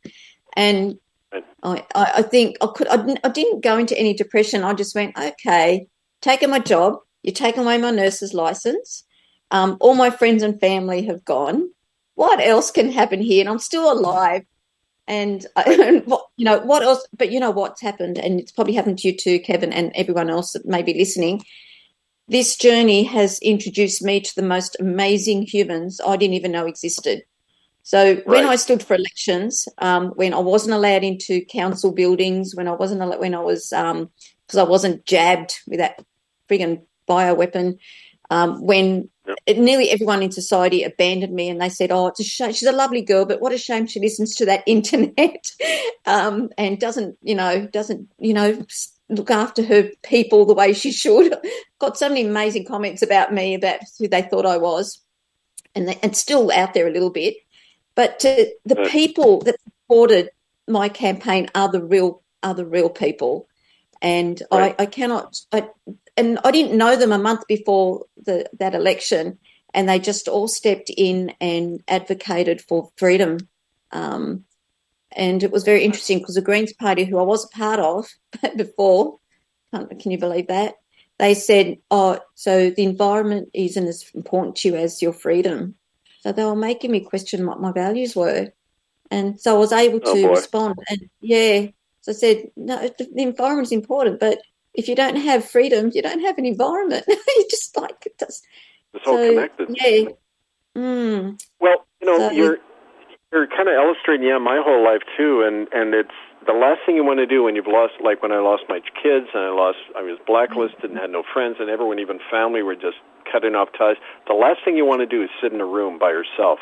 and Right. I, I, I think I could. I didn't, I didn't go into any depression. I just went, okay, taking my job. You're taking away my nurse's license. Um, all my friends and family have gone. What else can happen here? And I'm still alive. And, and what, you know what else? But you know what's happened, and it's probably happened to you too, Kevin, and everyone else that may be listening this journey has introduced me to the most amazing humans I didn't even know existed. So when I stood for elections, um, when I wasn't allowed into council buildings, when I wasn't al- when I was because I wasn't jabbed with that friggin' bioweapon, um, when Yep. nearly everyone in society abandoned me and they said, "Oh, it's a shame. She's a lovely girl, but what a shame she listens to that internet um, and doesn't, you know, doesn't, you know." Look after her people the way she should. Got so many amazing comments about me, about who they thought I was, and they, and still out there a little bit. But to, the Right. people that supported my campaign are the real are the real people, and Right. I, I cannot. I, and I didn't know them a month before the, that election, and they just all stepped in and advocated for freedom. Um, and it was very interesting because the Greens Party, who I was a part of before, can't- you believe that? They said, "Oh, so the environment isn't as important to you as your freedom." So they were making me question what my values were, and so I was able Oh, to boy. respond. And yeah, so I said, "No, the, the environment's important, but if you don't have freedom, you don't have an environment. you just like it does." It's all So connected. yeah, mm, Well, you know, So- you're you're kind of illustrating yeah my whole life too, and and it's the last thing you want to do when you've lost like when I lost my kids and I lost I was blacklisted and had no friends and everyone even family were just cutting off ties. The last thing you want to do is sit in a room by yourself.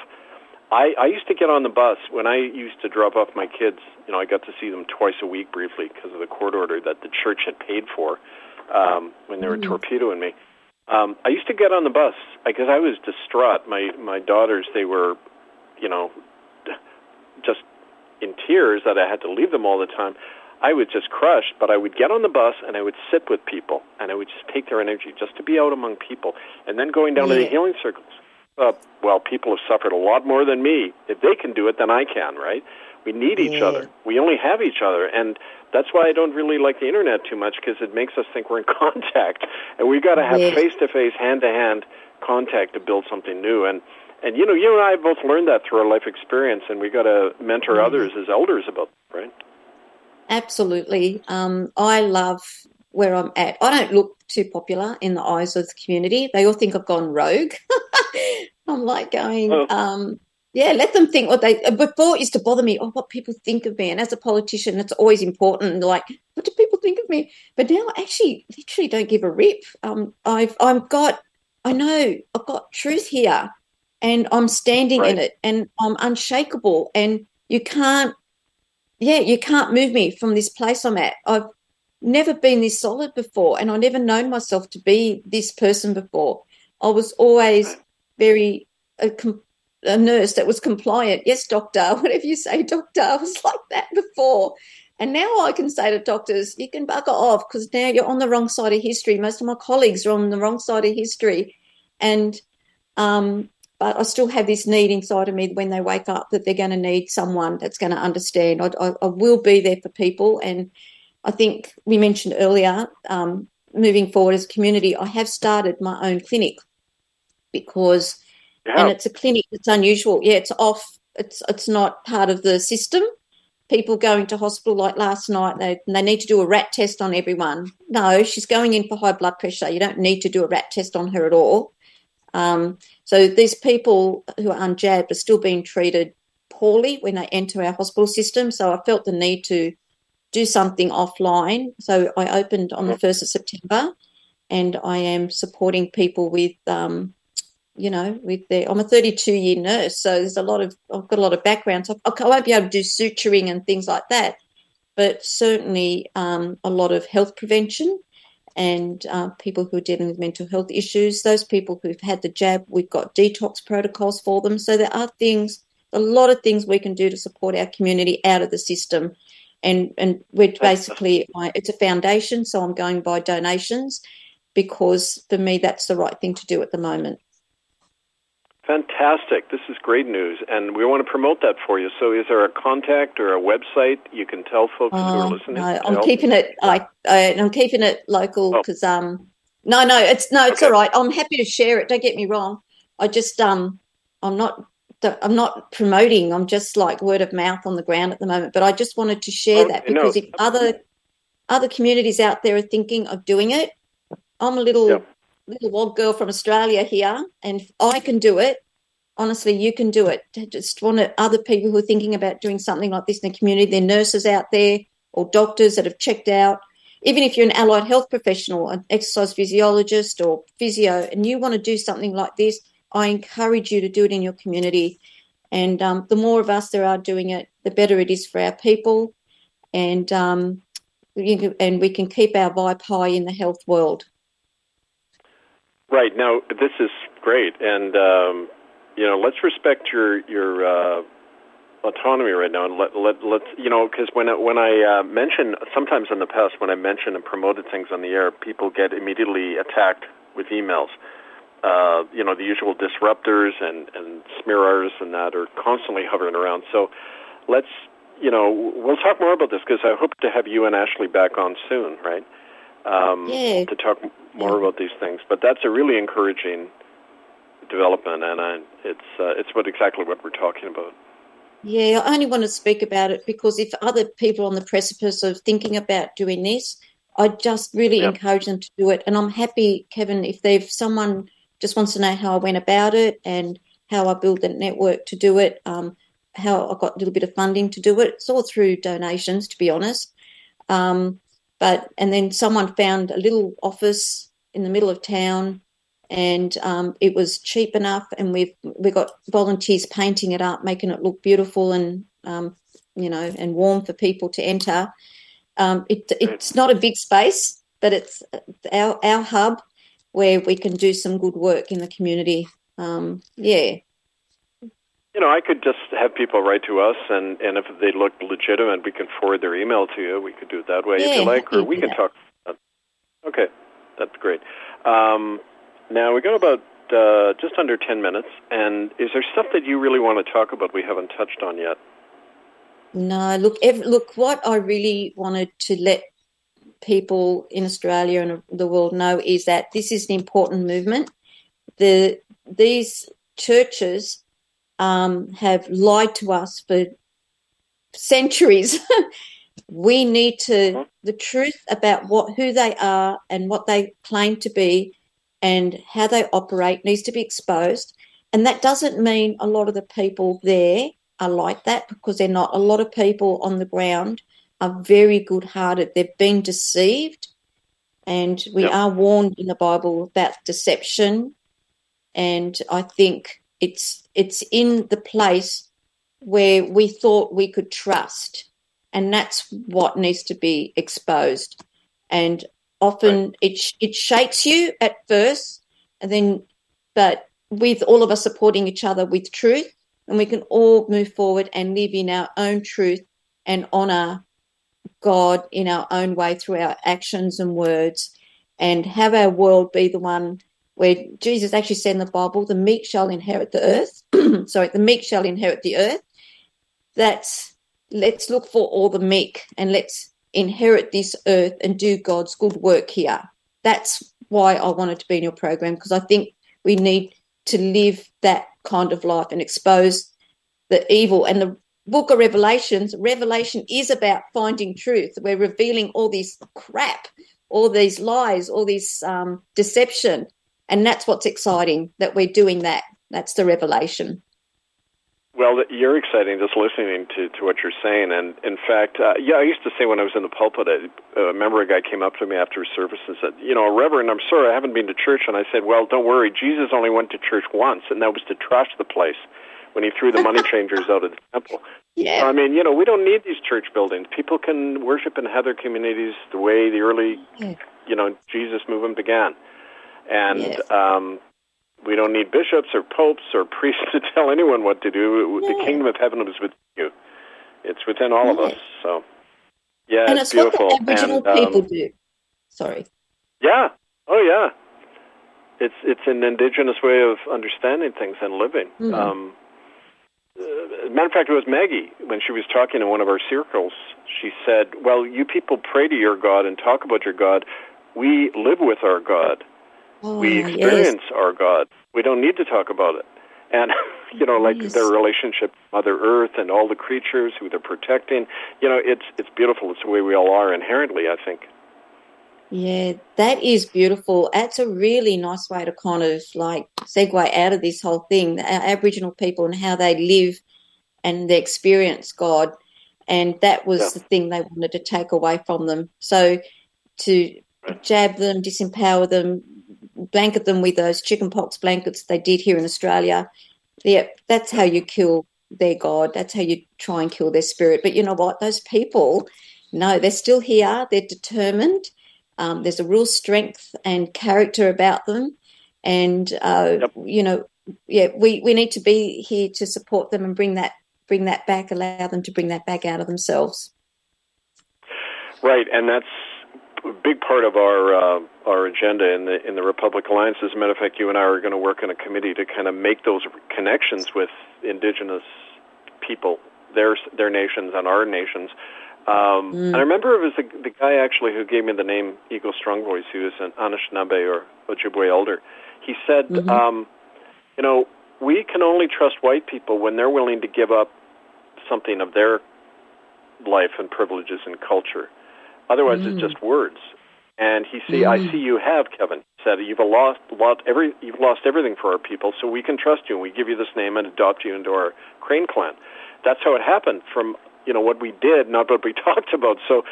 I, I used to get on the bus when I used to drop off my kids. You know, I got to see them twice a week briefly because of the court order that the church had paid for um, when they were Mm. torpedoing me. Um, I used to get on the bus because I was distraught. My my daughters, they were, you know, just in tears that I had to leave them all the time. I was just crushed, but I would get on the bus and I would sit with people and I would just take their energy just to be out among people. And then going down to the healing circles. Uh, well, people have suffered a lot more than me. If they can do it, then I can, right? We need each Yeah. other. We only have each other. And that's why I don't really like the internet too much because it makes us think we're in contact. And we've got to have face-to-face, hand-to-hand contact to build something new. And and you know, you and I have both learned that through our life experience, and we've got to mentor Mhm. others as elders about that, right? Absolutely. Um, I love where I'm at. I don't look too popular in the eyes of the community. They all think I've gone rogue. I'm like going, Oh. um, yeah, let them think what they. Before it used to bother me, oh, what people think of me. And as a politician, it's always important. Like, what do people think of me? But now, I actually, literally, don't give a rip. Um, I've, I've got, I know, I've got truth here, and I'm standing in it, and I'm unshakable, and you can't yeah, you can't move me from this place I'm at. I've never been this solid before, and I never known myself to be this person before. I was always very a, a nurse that was compliant. Yes, doctor, whatever you say, doctor. I was like that before. And now I can say to doctors, you can bugger off because now you're on the wrong side of history. Most of my colleagues are on the wrong side of history. And um, but I still have this need inside of me when they wake up that they're going to need someone that's going to understand. I, I, I will be there for people, and I think we mentioned earlier, um, moving forward as a community, I have started my own clinic because, Yeah. and it's a clinic that's unusual. Yeah, it's off it's it's not part of the system. People going to hospital like last night, they they need to do a rat test on everyone. No, she's going in for high blood pressure. You don't need to do a rat test on her at all. Um, so these people who are unjabbed are still being treated poorly when they enter our hospital system. So I felt the need to do something offline. So I opened on the 1st of September and I am supporting people with, um, you know, with the, I'm a 32 year nurse. So there's a lot of, I've got a lot of background. So I won't be able to do suturing and things like that, but certainly um, a lot of health prevention and uh, people who are dealing with mental health issues. Those people who've had the jab, we've got detox protocols for them. So there are things, a lot of things we can do to support our community out of the system. And and we're basically it's a foundation, so I'm going by donations because for me that's the right thing to do at the moment. Fantastic. This is great news. And we want to promote that for you. So is there a contact or a website you can tell folks who are oh, listening? No, I'm keeping it I, I am keeping it local because oh. um no no it's no it's okay. all right. I'm happy to share it. Don't get me wrong. I just um I'm not I'm not promoting. I'm just like word of mouth on the ground at the moment. But I just wanted to share oh, that because no. if other other communities out there are thinking of doing it, I'm a little little wog girl from Australia here, and I can do it. Honestly, you can do it. Just want other people who are thinking about doing something like this in the community. There are nurses out there or doctors that have checked out. Even if you're an allied health professional, an exercise physiologist or physio, and you want to do something like this, I encourage you to do it in your community. And um, the more of us there are doing it, the better it is for our people, and um, and we can keep our vibe high in the health world. Right now, this is great, and um, you know, let's respect your your uh, autonomy right now, and let let let you know, because when I, when I uh, mention sometimes in the past when I mention and promoted things on the air, people get immediately attacked with emails. Uh, you know, the usual disruptors and and smearers and that are constantly hovering around. So let's you know, we'll talk more about this because I hope to have you and Ashley back on soon, right? Um. To talk more about these things. But that's a really encouraging development, and I, it's uh, it's what exactly what we're talking about. Yeah, I only want to speak about it because if other people on the precipice of thinking about doing this, I just really yep. encourage them to do it. And I'm happy, Kevin, if they've someone just wants to know how I went about it and how I built the network to do it, um, how I got a little bit of funding to do it. It's all through donations, to be honest. Um, but and then someone found a little office in the middle of town, and um, it was cheap enough, and we've we got volunteers painting it up, making it look beautiful and um, you know and warm for people to enter. Um, it, it's not a big space, but it's our our hub where we can do some good work in the community. Um, yeah, you know, I could just have people write to us, and and if they look legitimate, we can forward their email to you. We could do it that way yeah, if you like, or we can that. talk. Okay, that's great. Um, now we got about uh, just under ten minutes, and is there stuff that you really want to talk about we haven't touched on yet? No, look, every, look. What I really wanted to let people in Australia and the world know is that this is an important movement. The these churches um, have lied to us for centuries. we need to the truth about what who they are and what they claim to be and how they operate needs to be exposed. And that doesn't mean a lot of the people there are like that because they're not. A lot of people on the ground are very good hearted. They've been deceived. And we yep. are warned in the Bible about deception. And I think it's it's in the place where we thought we could trust, and that's what needs to be exposed. And often right. it it shakes you at first, and then, but with all of us supporting each other with truth, and we can all move forward and live in our own truth and honor God in our own way through our actions and words, and have our world be the one where Jesus actually said in the Bible, the meek shall inherit the earth. Sorry, the meek shall inherit the earth. That's let's look for all the meek and let's inherit this earth and do God's good work here. That's why I wanted to be in your program because I think we need to live that kind of life and expose the evil. And the book of Revelations, Revelation is about finding truth. We're revealing all this crap, all these lies, all this um, deception. And that's what's exciting that we're doing that. That's the revelation. Well, you're exciting just listening to, to what you're saying. And in fact, uh, yeah, I used to say when I was in the pulpit, I uh, remember a guy came up to me after service and said, You know, Reverend, I'm sorry, I haven't been to church. And I said, Well, don't worry. Jesus only went to church once, and that was to trash the place when he threw the money changers out of the temple. Yeah. I mean, you know, we don't need these church buildings. People can worship and have their communities the way the early, Yeah. you know, Jesus movement began. And Yes. um, we don't need bishops or popes or priests to tell anyone what to do. The kingdom of heaven is within you. It's within all of us. So, yeah, and it's it's what the Aboriginal and, um, people do. Sorry. yeah. Oh, yeah. It's it's an indigenous way of understanding things and living. Mhm. Um, uh, matter of fact, it was Maggie when she was talking in one of our circles. She said, "Well, you people pray to your God and talk about your God. We live with our God. Oh, we yes. experience our God. We don't need to talk about it." And you know, like Yes. their relationship with Mother Earth and all the creatures who they're protecting. You know, it's it's beautiful. It's the way we all are inherently. I think. Yeah, that is beautiful. That's a really nice way to kind of like segue out of this whole thing, Aboriginal people and how they live and they experience God. And that was Yeah. the thing they wanted to take away from them. So to jab them, disempower them, blanket them with those chickenpox blankets they did here in Australia. Yeah, that's how you kill their God. That's how you try and kill their spirit. But you know what? Those people, no, they're still here. They're determined. Um, there's a real strength and character about them, and uh, Yep. you know, yeah, we, we need to be here to support them and bring that bring that back, allow them to bring that back out of themselves. Right, and that's big part of our uh, our agenda in the in the Republic Alliance. As a matter of fact, you and I are going to work in a committee to kind of make those connections with Indigenous people, their their nations and our nations. Um, Mm. And I remember it was the, the guy actually who gave me the name Eagle Strong Voice, who is an Anishinaabe or Ojibwe elder. He said, Mhm. um, you know, we can only trust white people when they're willing to give up something of their life and privileges and culture. Otherwise, Mm. it's just words. And he see, I Mm. see you have, Kevin. Said you've lost, lost every, you've lost everything for our people, so we can trust you, and we give you this name and adopt you into our Crane clan. That's how it happened. From you know what we did, not what we talked about. So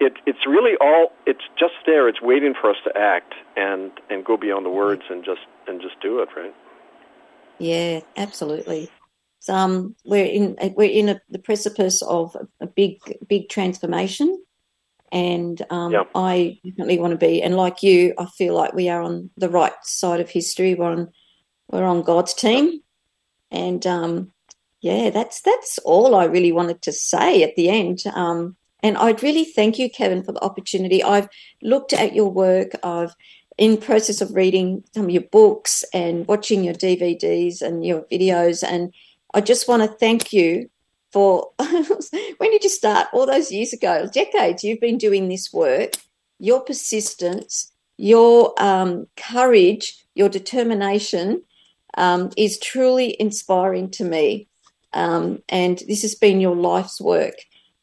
it, it's really all. It's just there. It's waiting for us to act and and go beyond the words and just and just do it. Right. Yeah, absolutely. So, um, we're in we're in a, the precipice of a, a big big transformation, and um, Yeah. I definitely want to be. And like you, I feel like we are on the right side of history. We're on we're on God's team, and um, yeah, that's that's all I really wanted to say at the end. Um, and I'd really thank you, Kevin, for the opportunity. I've looked at your work. I've in process of reading some of your books and watching your DVDs and your videos, and I just want to thank you for when did you start? All those years ago, decades. You've been doing this work. Your persistence, your um, courage, your determination um, is truly inspiring to me. Um, and this has been your life's work.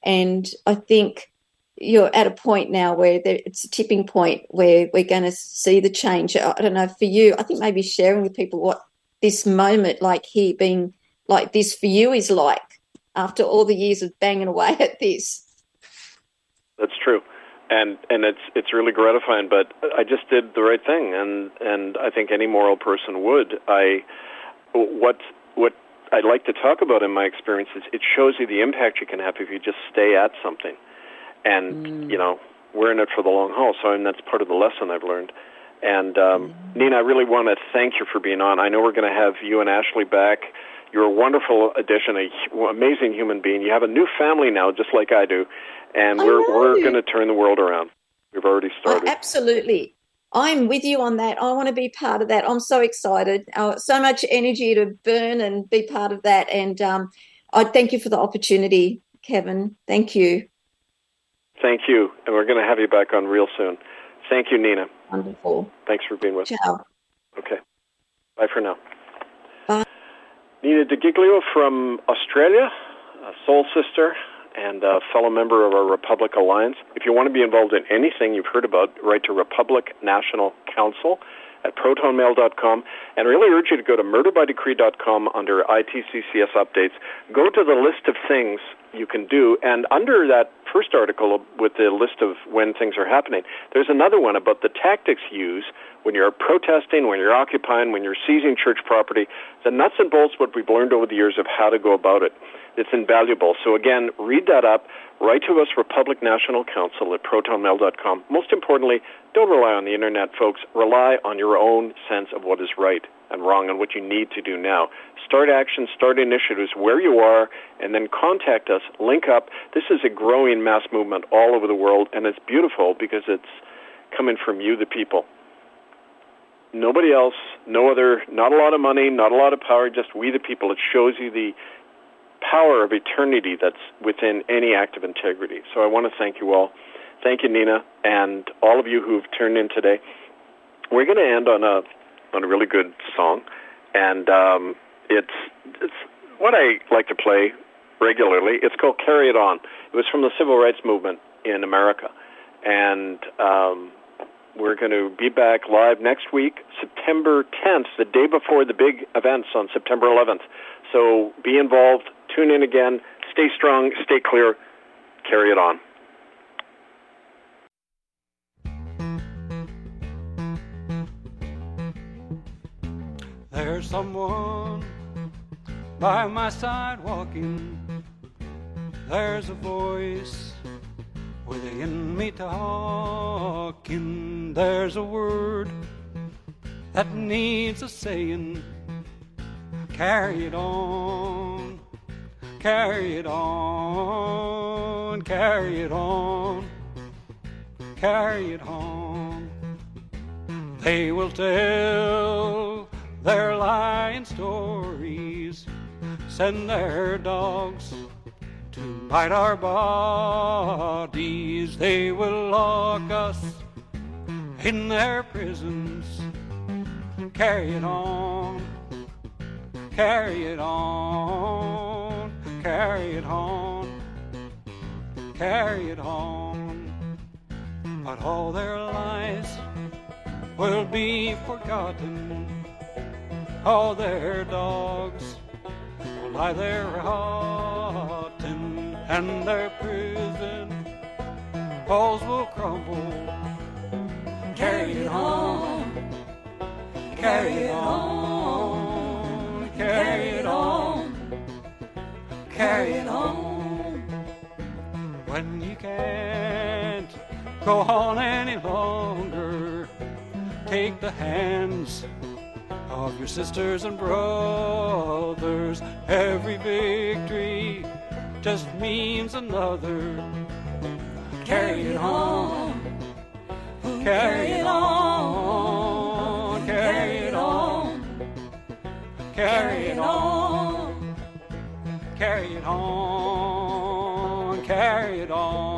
And I think you're at a point now where there, it's a tipping point where we're going to see the change. I don't know for you. I think maybe sharing with people what this moment, like here being like this for you, is like after all the years of banging away at this. That's true, and and it's it's really gratifying. But I just did the right thing, and and I think any moral person would. I what what I'd like to talk about in my experience is it shows you the impact you can have if you just stay at something, and Mm. you know we're in it for the long haul. So and that's part of the lesson I've learned. And um, Nina, I really want to thank you for being on. I know we're going to have you and Ashley back. You're a wonderful addition, a amazing human being. You have a new family now, just like I do, and I we're know. we're going to turn the world around. We've already Oh, started. absolutely. I'm with you on that. I want to be part of that. I'm so excited. Uh, so much energy to burn and be part of that. And um, I thank you for the opportunity, Kevin. Thank you. Thank you, and we're going to have you back on real soon. Thank you, Nina. Wonderful. Thanks for being with us. Okay. Bye for now. Nina DeGiglio from Australia, a soul sister and a fellow member of our Republic Alliance. If you want to be involved in anything you've heard about, write to Republic National Council at protonmail.com. And I really urge you to go to murderbydecree.com under ITCCS updates. Go to the list of things you can do. And under that first article with the list of when things are happening, there's another one about the tactics used when you're protesting, when you're occupying, when you're seizing church property. The nuts and bolts, what we've learned over the years of how to go about it. It's invaluable. So again, read that up. Write to us, Republic National Council at protonmail.com. Most importantly, don't rely on the internet, folks. Rely on your own sense of what is right and wrong and what you need to do now. Start action, start initiatives where you are, and then contact us, link up. This is a growing mass movement all over the world, and it's beautiful because it's coming from you, the people. Nobody else, no other, not a lot of money, not a lot of power, just we, the people. It shows you the power of eternity that's within any act of integrity. So I want to thank you all. Thank you, Nina, and all of you who've turned in today. We're going to end on a on a really good song, and um, it's it's what I like to play regularly. It's called "Carry It On." It was from the civil rights movement in America, and um, we're going to be back live next week, September 10th, the day before the big events on September 11th. So be involved. Tune in again. Stay strong. Stay clear. Carry it on. There's someone by my side walking. There's a voice within me talking. There's a word that needs a saying. Carry it on, carry it on, carry it on, carry it on. They will tell their lying stories, send their dogs bite our bodies. They will lock us in their prisons. Carry it on Carry it on, carry it on, carry it on. But all their lies will be forgotten. All their dogs will lie there and their prison walls will crumble. Carry it on, carry it on carry it on, carry it on. When you can't go on any longer, take the hands of your sisters and brothers. Every victory just means another. Carry it on, carry it on, carry it on. Carry it on. Carry it on. Carry it on.